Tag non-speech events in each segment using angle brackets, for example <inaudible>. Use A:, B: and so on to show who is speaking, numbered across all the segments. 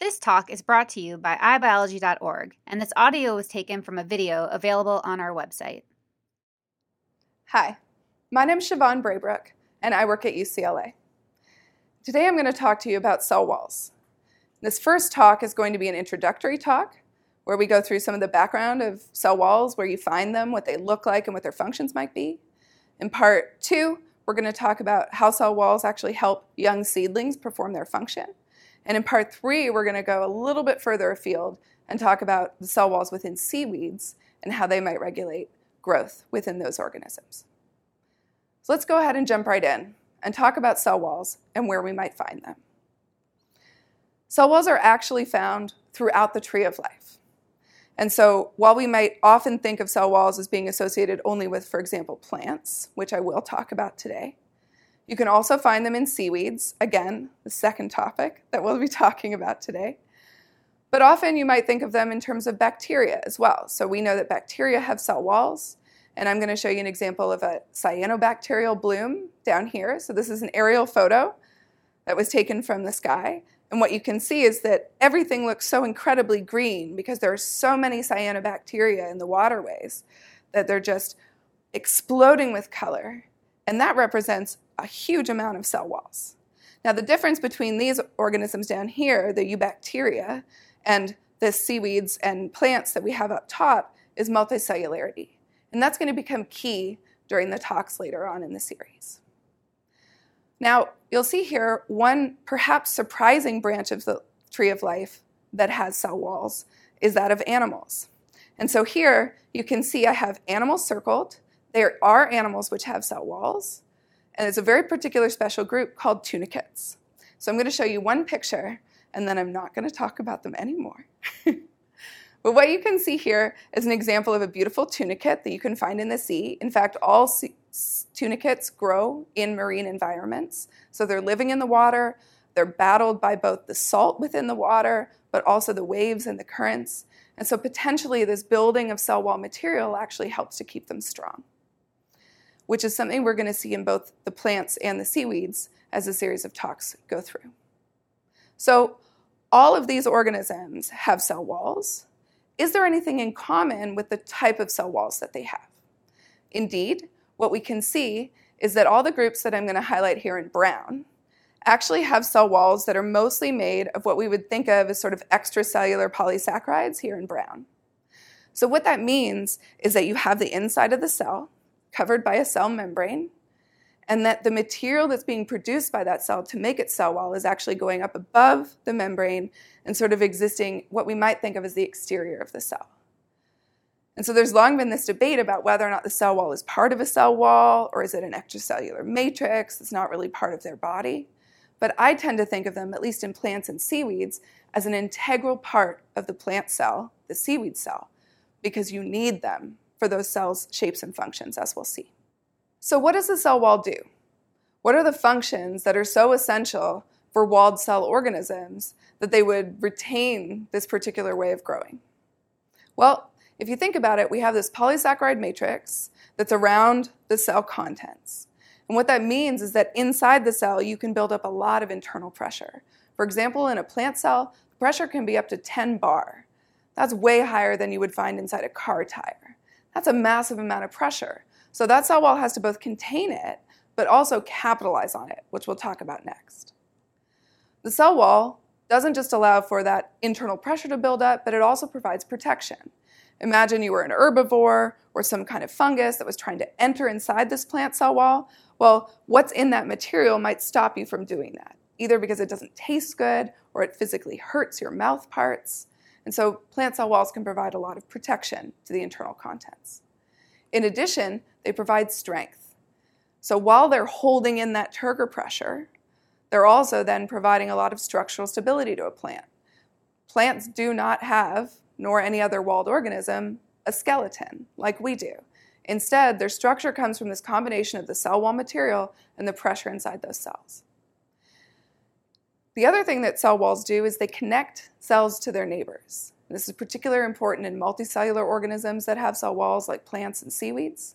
A: This talk is brought to you by iBiology.org, and this audio was taken from a video available on our website.
B: Hi, my name is Siobhan Braybrook, and I work at UCLA. Today I'm going to talk to you about cell walls. This first talk is going to be an introductory talk where we go through some of the background of cell walls, where you find them, what they look like, and what their functions might be. In part two, we're going to talk about how cell walls actually help young seedlings perform their function. And in part three, we're going to go a little bit further afield and talk about the cell walls within seaweeds and how they might regulate growth within those organisms. So let's go ahead and jump right in and talk about cell walls and where we might find them. Cell walls are actually found throughout the tree of life. And so, while we might often think of cell walls as being associated only with, for example, plants, which I will talk about today, you can also find them in seaweeds, again, the second topic that we'll be <laughs> talking about today. But often you might think of them in terms of bacteria as well. So we know that bacteria have cell walls, and I'm going to show you an example of a cyanobacterial bloom down here. So this is an aerial photo that was taken from the sky. And what you can see is that everything looks so incredibly green because there are so many cyanobacteria in the waterways that they're just exploding with color. And that represents a huge amount of cell walls. Now, the difference between these organisms down here, the eubacteria, and the seaweeds and plants that we have up top is multicellularity. And that's going to become key during the talks later on in the series. Now, you'll see here one perhaps surprising branch of the tree of life that has cell walls is that of animals. And so here you can see I have animals circled. There are animals which have cell walls. And it's a very particular special group called tunicates. So I'm going to show you one picture, and then I'm not going to talk about them anymore. <laughs> but what you can see here is an example of a beautiful tunicate that you can find in the sea. In fact, all tunicates grow in marine environments. So they're living in the water, they're battled by both the salt within the water, but also the waves and the currents. And so potentially this building of cell wall material actually helps to keep them strong which is something we're going to see in both the plants and the seaweeds as a series of talks go through. So, all of these organisms have cell walls. Is there anything in common with the type of cell walls that they have? Indeed, what we can see is that all the groups that I'm going to highlight here in brown actually have cell walls that are mostly made of what we would think of as sort of extracellular polysaccharides here in brown. So, what that means is that you have the inside of the cell, covered by a cell membrane, and that the material that's being produced by that cell to make its cell wall is actually going up above the membrane and sort of existing what we might think of as the exterior of the cell. And so there's long been this debate about whether or not the cell wall is part of a cell wall or is it an extracellular matrix that's not really part of their body. But I tend to think of them, at least in plants and seaweeds, as an integral part of the plant cell, the seaweed cell, because you need them for those cells' shapes and functions, as we'll see. So, what does the cell wall do? What are the functions that are so essential for walled cell organisms that they would retain this particular way of growing? Well, if you think about it, we have this polysaccharide matrix that's around the cell contents. And what that means is that inside the cell, you can build up a lot of internal pressure. For example, in a plant cell, pressure can be up to 10 bar. That's way higher than you would find inside a car tire. That's a massive amount of pressure. So that cell wall has to both contain it, but also capitalize on it, which we'll talk about next. The cell wall doesn't just allow for that internal pressure to build up, but it also provides protection. Imagine you were an herbivore or some kind of fungus that was trying to enter inside this plant cell wall. Well, what's in that material might stop you from doing that, either because it doesn't taste good or it physically hurts your mouth parts. And so plant cell walls can provide a lot of protection to the internal contents. In addition, they provide strength. So while they're holding in that turgor pressure, they're also then providing a lot of structural stability to a plant. Plants do not have, nor any other walled organism, a skeleton like we do. Instead, their structure comes from this combination of the cell wall material and the pressure inside those cells. The other thing that cell walls do is they connect cells to their neighbors. This is particularly important in multicellular organisms that have cell walls like plants and seaweeds,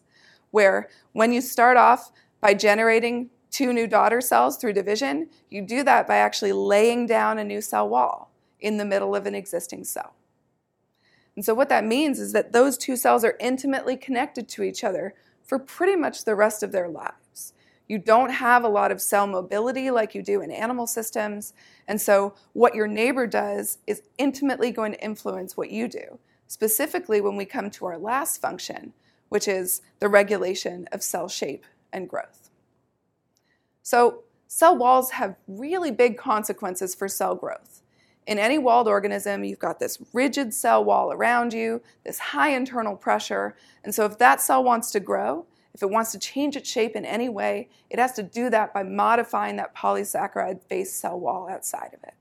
B: where when you start off by generating two new daughter cells through division, you do that by actually laying down a new cell wall. in the middle of an existing cell. And so, what that means is that those two cells are intimately connected to each other for pretty much the rest of their lives. You don't have a lot of cell mobility like you do in animal systems. And so, what your neighbor does is intimately going to influence what you do, specifically when we come to our last function, which is the regulation of cell shape and growth. So, cell walls have really big consequences for cell growth. In any walled organism, you've got this rigid cell wall around you, this high internal pressure. And so, if that cell wants to grow, if it wants to change its shape in any way, it has to do that by modifying that polysaccharide based cell wall outside of it.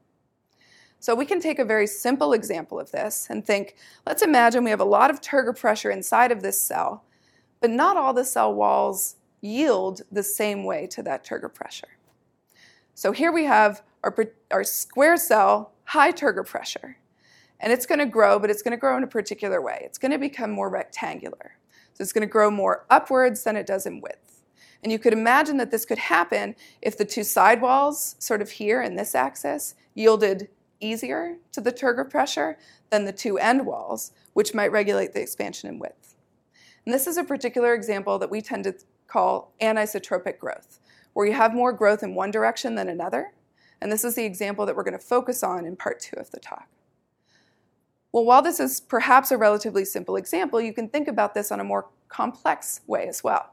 B: So, we can take a very simple example of this and think let's imagine we have a lot of turgor pressure inside of this cell, but not all the cell walls yield the same way to that turgor pressure. So, here we have our, our square cell high turgor pressure. And it's going to grow, but it's going to grow in a particular way. It's going to become more rectangular. So it's going to grow more upwards than it does in width. And you could imagine that this could happen if the two side walls, sort of here in this axis, yielded easier to the turgor pressure than the two end walls, which might regulate the expansion in width. And this is a particular example that we tend to call anisotropic growth, where you have more growth in one direction than another, and this is the example that we're going to focus on in part two of the talk. Well, while this is perhaps a relatively simple example, you can think about this on a more complex way as well.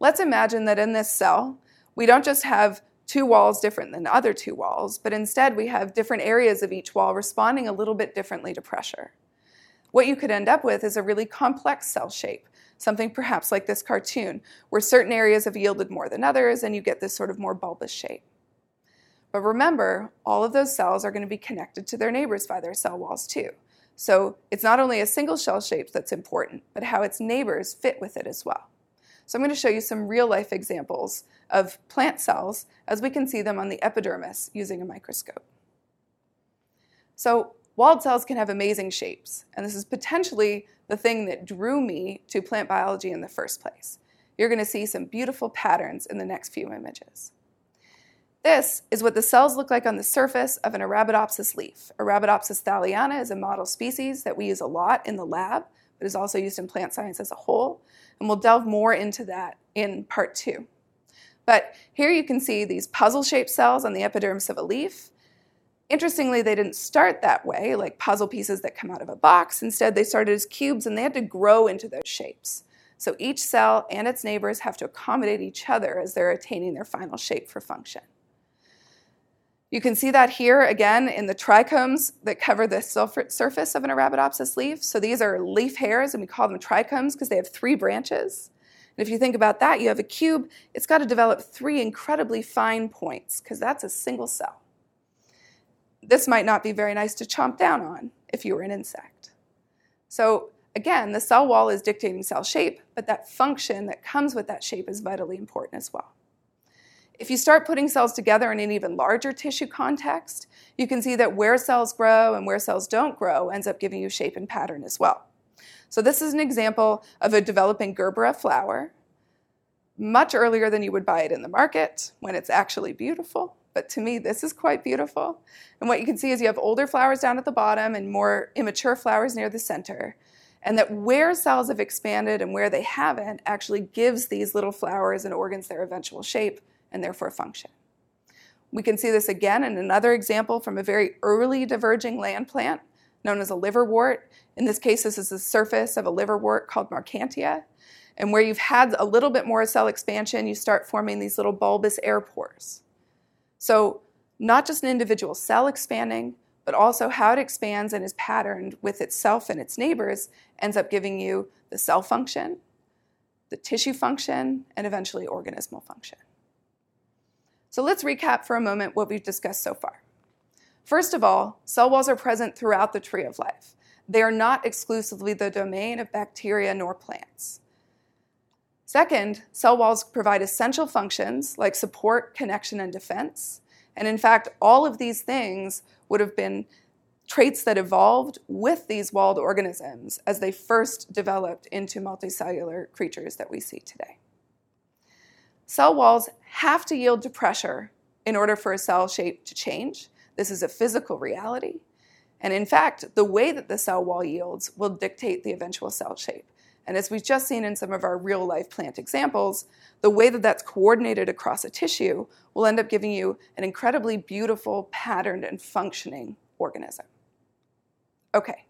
B: Let's imagine that in this cell, we don't just have two walls different than other two walls, but instead we have different areas of each wall responding a little bit differently to pressure. What you could end up with is a really complex cell shape, something perhaps like this cartoon, where certain areas have yielded more than others, and you get this sort of more bulbous shape. But remember, all of those cells are going to be connected to their neighbors by their cell walls too. So it's not only a single shell shape that's important, but how its neighbors fit with it as well. So I'm going to show you some real life examples of plant cells as we can see them on the epidermis using a microscope. So walled cells can have amazing shapes, and this is potentially the thing that drew me to plant biology in the first place. You're going to see some beautiful patterns in the next few images. This is what the cells look like on the surface of an Arabidopsis leaf. Arabidopsis thaliana is a model species that we use a lot in the lab, but is also used in plant science as a whole. And we'll delve more into that in part two. But here you can see these puzzle shaped cells on the epidermis of a leaf. Interestingly, they didn't start that way, like puzzle pieces that come out of a box. Instead, they started as cubes and they had to grow into those shapes. So each cell and its neighbors have to accommodate each other as they're attaining their final shape for function. You can see that here again in the trichomes that cover the surface of an Arabidopsis leaf. So these are leaf hairs, and we call them trichomes because they have three branches. And if you think about that, you have a cube, it's got to develop three incredibly fine points because that's a single cell. This might not be very nice to chomp down on if you were an insect. So again, the cell wall is dictating cell shape, but that function that comes with that shape is vitally important as well. If you start putting cells together in an even larger tissue context, you can see that where cells grow and where cells don't grow ends up giving you shape and pattern as well. So this is an example of a developing Gerbera flower, much earlier than you would buy it in the market when it's actually beautiful. But to me, this is quite beautiful. And what you can see is you have older flowers down at the bottom and more immature flowers near the center. And that where cells have expanded and where they haven't actually gives these little flowers and organs their eventual shape and therefore function. We can see this again in another example from a very early diverging land plant known as a liverwort. In this case, this is the surface of a liverwort called Marchantia. And where you've had a little bit more cell expansion, you start forming these little bulbous air pores. So, not just an individual cell expanding, but also how it expands and is patterned with itself and its neighbors ends up giving you the cell function, the tissue function, and eventually organismal function. So let's recap for a moment what we've discussed so far. First of all, cell walls are present throughout the tree of life. They are not exclusively the domain of bacteria nor plants. Second, cell walls provide essential functions like support, connection, and defense. And in fact, all of these things would have been traits that evolved with these walled organisms as they first developed into multicellular creatures that we see today. Cell walls have to yield to pressure in order for a cell shape to change. This is a physical reality. And in fact, the way that the cell wall yields will dictate the eventual cell shape. And as we've just seen in some of our real life plant examples, the way that that's coordinated across a tissue will end up giving you an incredibly beautiful, patterned, and functioning organism. Okay.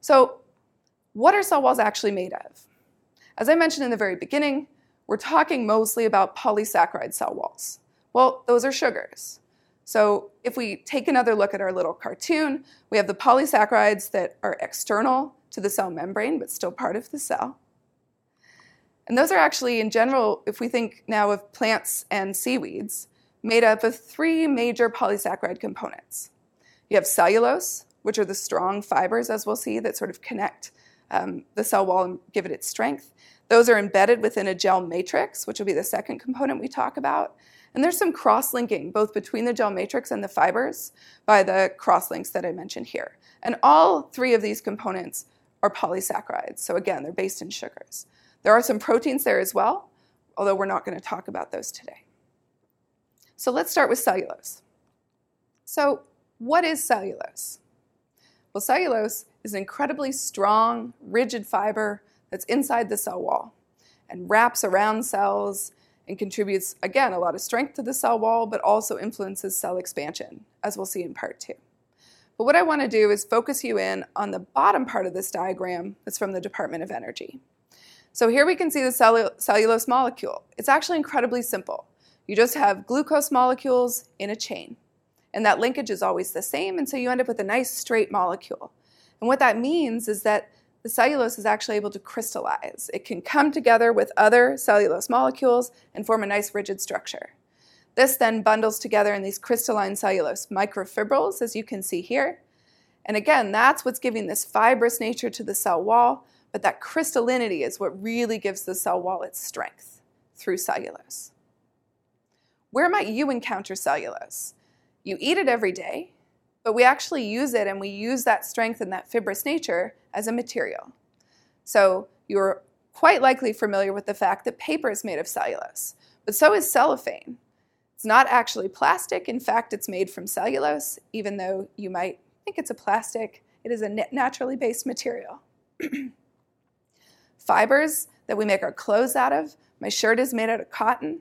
B: So, what are cell walls actually made of? As I mentioned in the very beginning, we're talking mostly about polysaccharide cell walls. Well, those are sugars. So if we take another look at our little cartoon, we have the polysaccharides that are external to the cell membrane, but still part of the cell. And those are actually, in general, if we think now of plants and seaweeds, made up of three major polysaccharide components. You have cellulose, which are the strong fibers, as we'll see, that sort of connect um, the cell wall and give it its strength. Those are embedded within a gel matrix, which will be the second component we talk about. And there's some cross linking both between the gel matrix and the fibers by the cross links that I mentioned here. And all three of these components are polysaccharides. So again, they're based in sugars. There are some proteins there as well, although we're not going to talk about those today. So let's start with cellulose. So, what is cellulose? Well, cellulose is an incredibly strong, rigid fiber that's inside the cell wall and wraps around cells and contributes, again, a lot of strength to the cell wall, but also influences cell expansion, as we'll see in part two. But what I want to do is focus you in on the bottom part of this diagram that's from the Department of Energy. So here we can see the cellu- cellulose molecule. It's actually incredibly simple. You just have glucose molecules in a chain, and that linkage is always the same, and so you end up with a nice straight molecule. And what that means is that the cellulose is actually able to crystallize. It can come together with other cellulose molecules and form a nice rigid structure. This then bundles together in these crystalline cellulose microfibrils, as you can see here. And again, that's what's giving this fibrous nature to the cell wall, but that crystallinity is what really gives the cell wall its strength through cellulose. Where might you encounter cellulose? You eat it every day, but we actually use it and we use that strength and that fibrous nature as a material. So you're quite likely familiar with the fact that paper is made of cellulose, but so is cellophane. It's not actually plastic. In fact, it's made from cellulose, even though you might think it's a plastic. It is a naturally based material. <clears throat> Fibers that we make our clothes out of. My shirt is made out of cotton.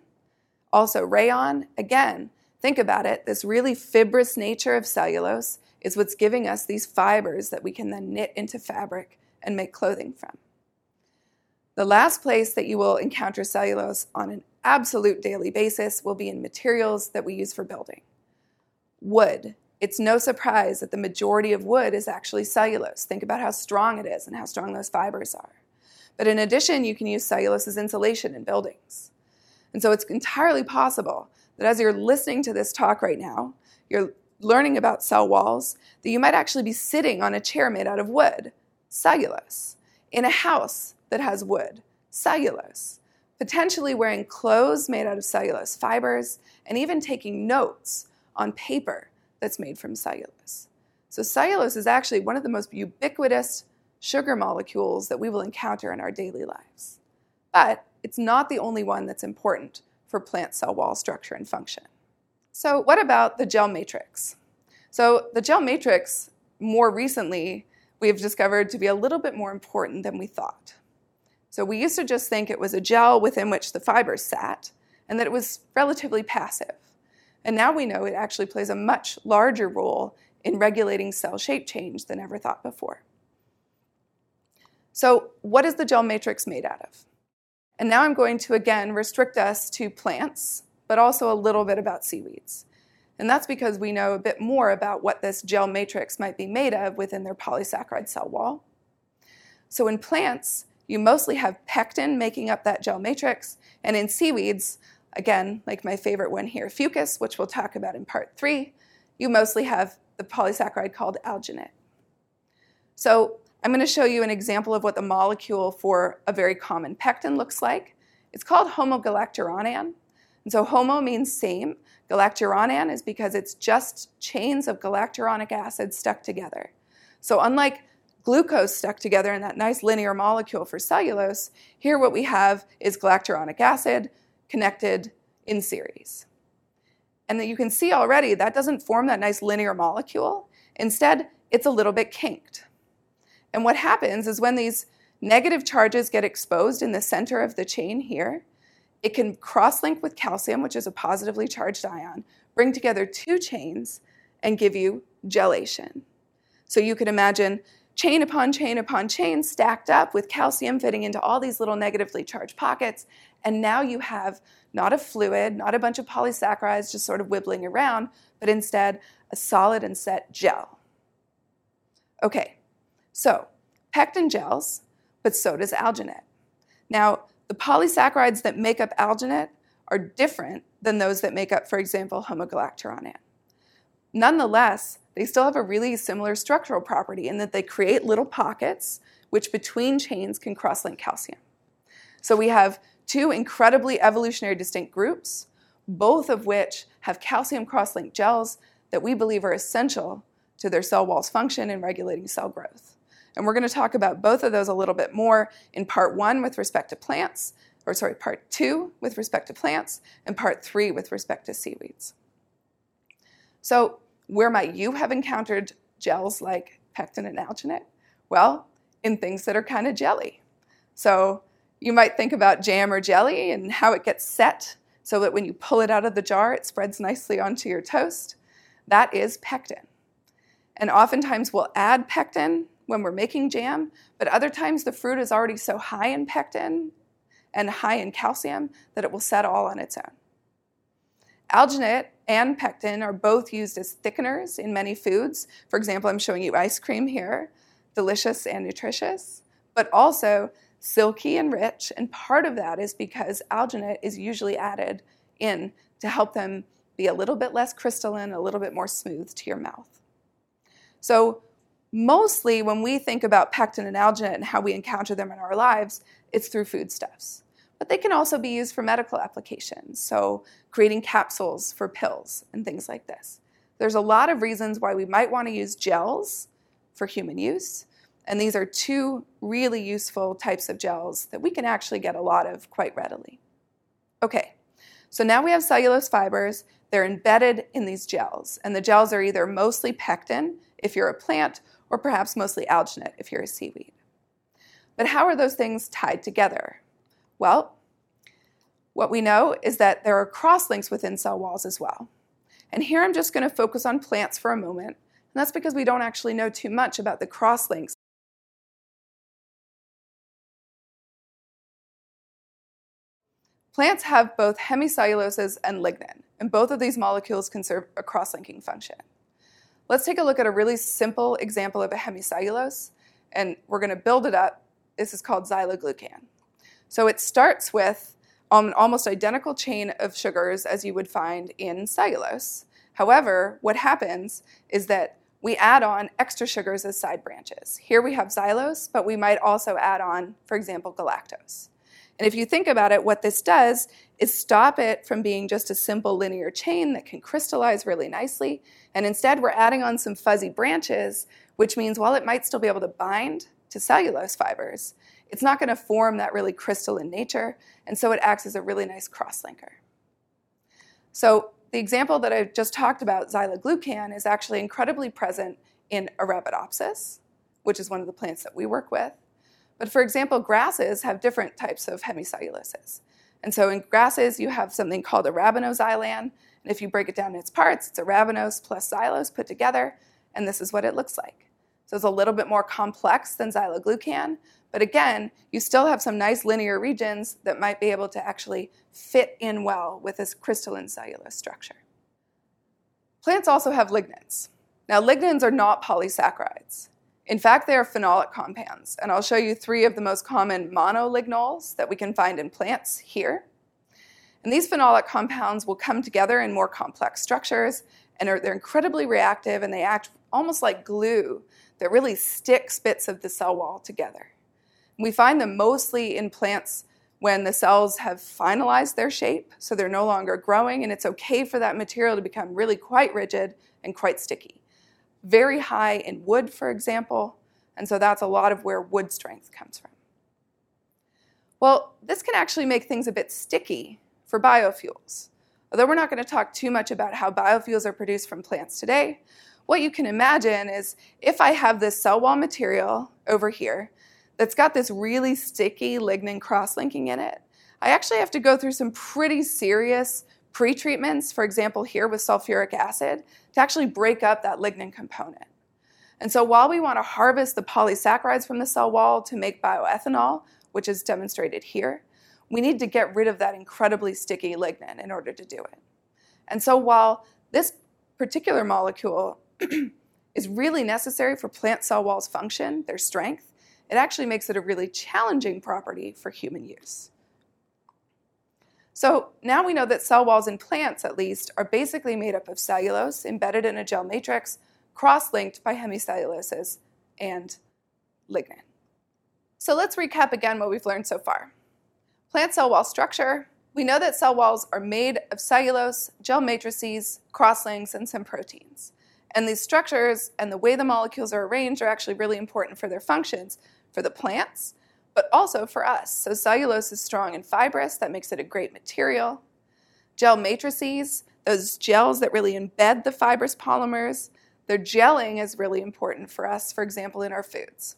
B: Also, rayon, again, Think about it this really fibrous nature of cellulose is what's giving us these fibers that we can then knit into fabric and make clothing from. The last place that you will encounter cellulose on an absolute daily basis will be in materials that we use for building. Wood. It's no surprise that the majority of wood is actually cellulose. Think about how strong it is and how strong those fibers are. But in addition, you can use cellulose as insulation in buildings. And so it's entirely possible that as you're listening to this talk right now, you're learning about cell walls, that you might actually be sitting on a chair made out of wood, cellulose, in a house that has wood, cellulose, potentially wearing clothes made out of cellulose fibers, and even taking notes on paper that's made from cellulose. So, cellulose is actually one of the most ubiquitous sugar molecules that we will encounter in our daily lives. But it's not the only one that's important for plant cell wall structure and function. So, what about the gel matrix? So, the gel matrix, more recently, we have discovered to be a little bit more important than we thought. So, we used to just think it was a gel within which the fibers sat and that it was relatively passive. And now we know it actually plays a much larger role in regulating cell shape change than ever thought before. So, what is the gel matrix made out of? And now I'm going to again restrict us to plants, but also a little bit about seaweeds. And that's because we know a bit more about what this gel matrix might be made of within their polysaccharide cell wall. So in plants, you mostly have pectin making up that gel matrix, and in seaweeds, again, like my favorite one here, fucus, which we'll talk about in part three, you mostly have the polysaccharide called alginate. So I'm going to show you an example of what the molecule for a very common pectin looks like. It's called homogalacturonan. And so homo means same. Galacturonan is because it's just chains of galacturonic acid stuck together. So unlike glucose stuck together in that nice linear molecule for cellulose, here what we have is galacturonic acid connected in series. And that you can see already that doesn't form that nice linear molecule. Instead, it's a little bit kinked. And what happens is when these negative charges get exposed in the center of the chain here, it can cross link with calcium, which is a positively charged ion, bring together two chains, and give you gelation. So you can imagine chain upon chain upon chain stacked up with calcium fitting into all these little negatively charged pockets. And now you have not a fluid, not a bunch of polysaccharides just sort of wibbling around, but instead a solid and set gel. Okay, so pectin gels, but so does alginate. Now, the polysaccharides that make up alginate are different than those that make up, for example, homogalacturonan. Nonetheless, they still have a really similar structural property in that they create little pockets which between chains can cross-link calcium. So we have two incredibly evolutionary distinct groups, both of which have calcium cross-linked gels that we believe are essential to their cell wall's function in regulating cell growth. And we're going to talk about both of those a little bit more in part one with respect to plants, or sorry, part two with respect to plants, and part three with respect to seaweeds. So, where might you have encountered gels like pectin and alginate? Well, in things that are kind of jelly. So, you might think about jam or jelly and how it gets set so that when you pull it out of the jar, it spreads nicely onto your toast. That is pectin. And oftentimes we'll add pectin when we're making jam, but other times the fruit is already so high in pectin and high in calcium that it will set all on its own. Alginate and pectin are both used as thickeners in many foods. For example, I'm showing you ice cream here, delicious and nutritious, but also silky and rich. And part of that is because alginate is usually added in to help them be a little bit less crystalline, a little bit more smooth to your mouth. So, mostly when we think about pectin and alginate and how we encounter them in our lives, it's through foodstuffs. But they can also be used for medical applications, so creating capsules for pills and things like this. There's a lot of reasons why we might want to use gels for human use, and these are two really useful types of gels that we can actually get a lot of quite readily. Okay, so now we have cellulose fibers. They're embedded in these gels, and the gels are either mostly pectin if you're a plant, or perhaps mostly alginate if you're a seaweed. But how are those things tied together? Well, what we know is that there are cross links within cell walls as well. And here I'm just going to focus on plants for a moment, and that's because we don't actually know too much about the cross links. Plants have both hemicelluloses and lignin, and both of these molecules can serve a cross linking function. Let's take a look at a really simple example of a hemicellulose, and we're going to build it up. This is called xyloglucan. So it starts with an almost identical chain of sugars as you would find in cellulose. However, what happens is that we add on extra sugars as side branches. Here we have xylose, but we might also add on, for example, galactose. And if you think about it, what this does is stop it from being just a simple linear chain that can crystallize really nicely. And instead, we're adding on some fuzzy branches, which means while it might still be able to bind to cellulose fibers, it's not going to form that really crystalline nature. And so it acts as a really nice cross linker. So the example that I just talked about, xyloglucan, is actually incredibly present in Arabidopsis, which is one of the plants that we work with. But for example, grasses have different types of hemicelluloses. And so in grasses, you have something called arabinoxylan. And if you break it down in its parts, it's a plus xylose put together. And this is what it looks like. So it's a little bit more complex than xyloglucan. But again, you still have some nice linear regions that might be able to actually fit in well with this crystalline cellulose structure. Plants also have lignins. Now, lignins are not polysaccharides. In fact, they are phenolic compounds, and I'll show you three of the most common monolignol that we can find in plants here. And these phenolic compounds will come together in more complex structures, and are, they're incredibly reactive, and they act almost like glue that really sticks bits of the cell wall together. And we find them mostly in plants when the cells have finalized their shape, so they're no longer growing, and it's okay for that material to become really quite rigid and quite sticky very high in wood, for example, and so that's a lot of where wood strength comes from. Well, this can actually make things a bit sticky for biofuels. Although we're not going to talk too much about how biofuels are produced from plants today, what you can imagine is if I have this cell wall material over here that's got this really sticky lignin cross-linking in it, I actually have to go through some pretty serious pretreatments, for example, here with sulfuric acid, to actually break up that lignin component. And so while we want to harvest the polysaccharides from the cell wall to make bioethanol, which is demonstrated here, we need to get rid of that incredibly sticky lignin in order to do it. And so while this particular molecule <clears throat> is really necessary for plant cell walls' function, their strength, it actually makes it a really challenging property for human use. So now we know that cell walls in plants, at least, are basically made up of cellulose embedded in a gel matrix, cross linked by hemicelluloses and lignin. So let's recap again what we've learned so far. Plant cell wall structure. We know that cell walls are made of cellulose, gel matrices, crosslinks, and some proteins. And these structures and the way the molecules are arranged are actually really important for their functions for the plants, but also for us. So, cellulose is strong and fibrous, that makes it a great material. Gel matrices, those gels that really embed the fibrous polymers, their gelling is really important for us, for example, in our foods.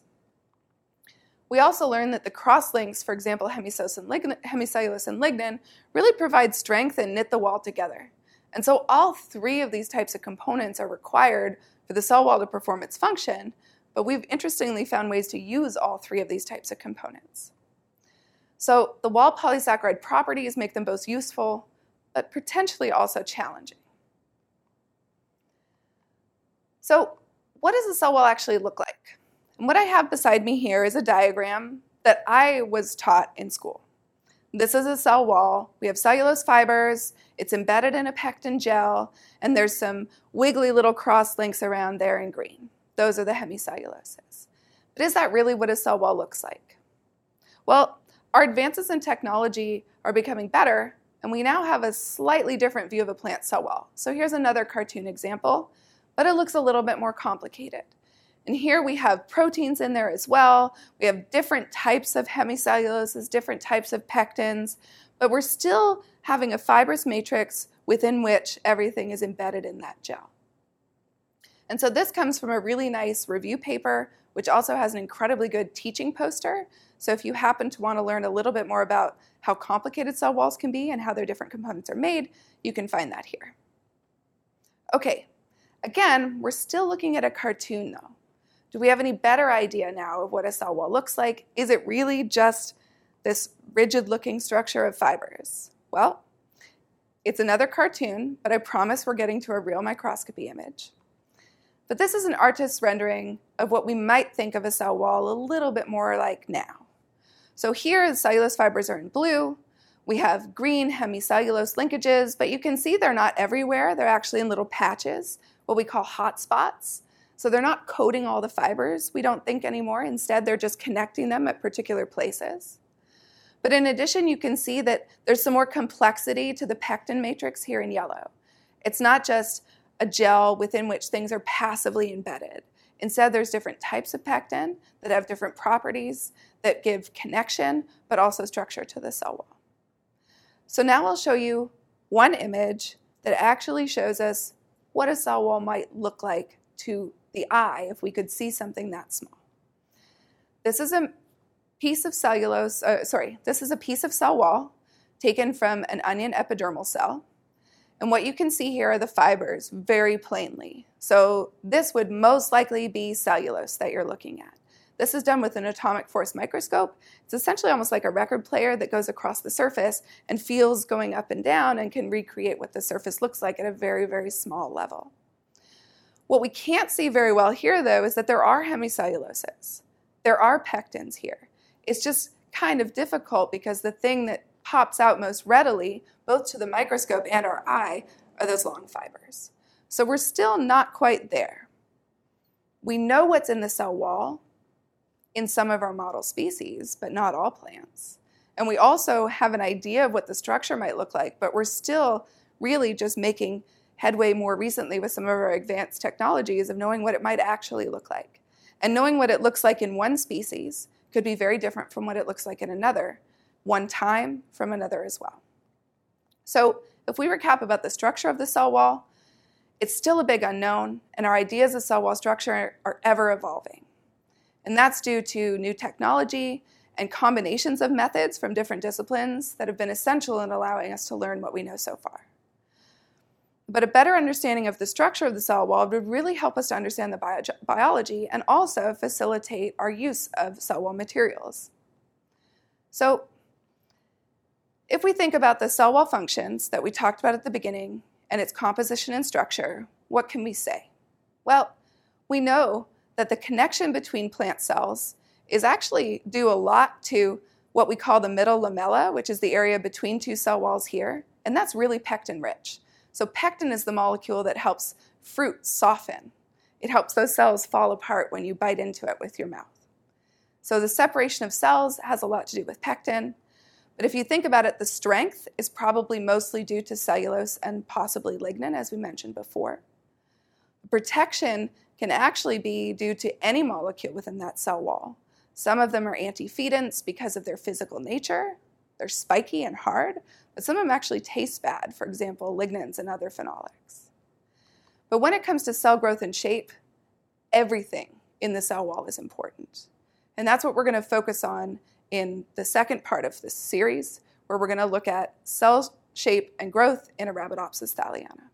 B: We also learned that the crosslinks, for example, hemicellulose and, lignin, hemicellulose and lignin, really provide strength and knit the wall together. And so all three of these types of components are required for the cell wall to perform its function, but we've interestingly found ways to use all three of these types of components. So the wall polysaccharide properties make them both useful, but potentially also challenging. So what does a cell wall actually look like? And what I have beside me here is a diagram that I was taught in school. This is a cell wall. We have cellulose fibers, it's embedded in a pectin gel, and there's some wiggly little cross links around there in green. Those are the hemicelluloses. But is that really what a cell wall looks like? Well, our advances in technology are becoming better, and we now have a slightly different view of a plant cell wall. So here's another cartoon example, but it looks a little bit more complicated. And here we have proteins in there as well. We have different types of hemicelluloses, different types of pectins, but we're still having a fibrous matrix within which everything is embedded in that gel. And so this comes from a really nice review paper, which also has an incredibly good teaching poster. So if you happen to want to learn a little bit more about how complicated cell walls can be and how their different components are made, you can find that here. Okay, again, we're still looking at a cartoon though. Do we have any better idea now of what a cell wall looks like? Is it really just this rigid looking structure of fibers? Well, it's another cartoon, but I promise we're getting to a real microscopy image. But this is an artist's rendering of what we might think of a cell wall a little bit more like now. So here the cellulose fibers are in blue. We have green hemicellulose linkages, but you can see they're not everywhere. They're actually in little patches, what we call hot spots. So they're not coating all the fibers, we don't think anymore. Instead, they're just connecting them at particular places. But in addition, you can see that there's some more complexity to the pectin matrix here in yellow. It's not just a gel within which things are passively embedded. Instead, there's different types of pectin that have different properties that give connection, but also structure to the cell wall. So now I'll show you one image that actually shows us what a cell wall might look like to the eye if we could see something that small. This is a piece of cellulose, uh, sorry, this is a piece of cell wall taken from an onion epidermal cell. And what you can see here are the fibers very plainly. So this would most likely be cellulose that you're looking at. This is done with an atomic force microscope. It's essentially almost like a record player that goes across the surface and feels going up and down and can recreate what the surface looks like at a very, very small level. What we can't see very well here, though, is that there are hemicelluloses. There are pectins here. It's just kind of difficult because the thing that pops out most readily, both to the microscope and our eye, are those long fibers. So we're still not quite there. We know what's in the cell wall in some of our model species, but not all plants. And we also have an idea of what the structure might look like, but we're still really just making headway more recently with some of our advanced technologies of knowing what it might actually look like. And knowing what it looks like in one species could be very different from what it looks like in another, one time from another as well. So, if we recap about the structure of the cell wall, it's still a big unknown, and our ideas of cell wall structure are ever evolving. And that's due to new technology and combinations of methods from different disciplines that have been essential in allowing us to learn what we know so far. But a better understanding of the structure of the cell wall would really help us to understand the bio- biology and also facilitate our use of cell wall materials. So, if we think about the cell wall functions that we talked about at the beginning and its composition and structure, what can we say? Well, we know that the connection between plant cells is actually due a lot to what we call the middle lamella, which is the area between two cell walls here, and that's really pectin rich. So, pectin is the molecule that helps fruit soften. It helps those cells fall apart when you bite into it with your mouth. So, the separation of cells has a lot to do with pectin, but if you think about it, the strength is probably mostly due to cellulose and possibly lignin, as we mentioned before. Protection can actually be due to any molecule within that cell wall. Some of them are antifeedants because of their physical nature. They're spiky and hard, but some of them actually taste bad, for example, lignans and other phenolics. But when it comes to cell growth and shape, everything in the cell wall is important. And that's what we're going to focus on in the second part of this series, where we're going to look at cell shape and growth in Arabidopsis thaliana.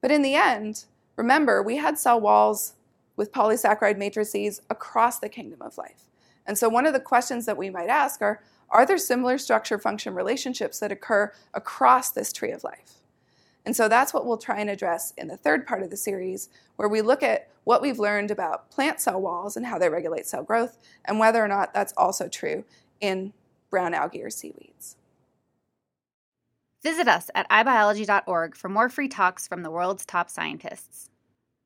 B: But in the end, remember, we had cell walls with polysaccharide matrices across the kingdom of life. And so, one of the questions that we might ask are Are there similar structure function relationships that occur across this tree of life? And so that's what we'll try and address in the third part of the series, where we look at what we've learned about plant cell walls and how they regulate cell growth, and whether or not that's also true in brown algae or seaweeds.
A: Visit us at ibiology.org for more free talks from the world's top scientists.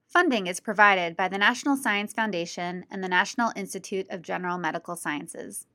A: Funding is provided by the National Science Foundation and the National Institute of General Medical Sciences.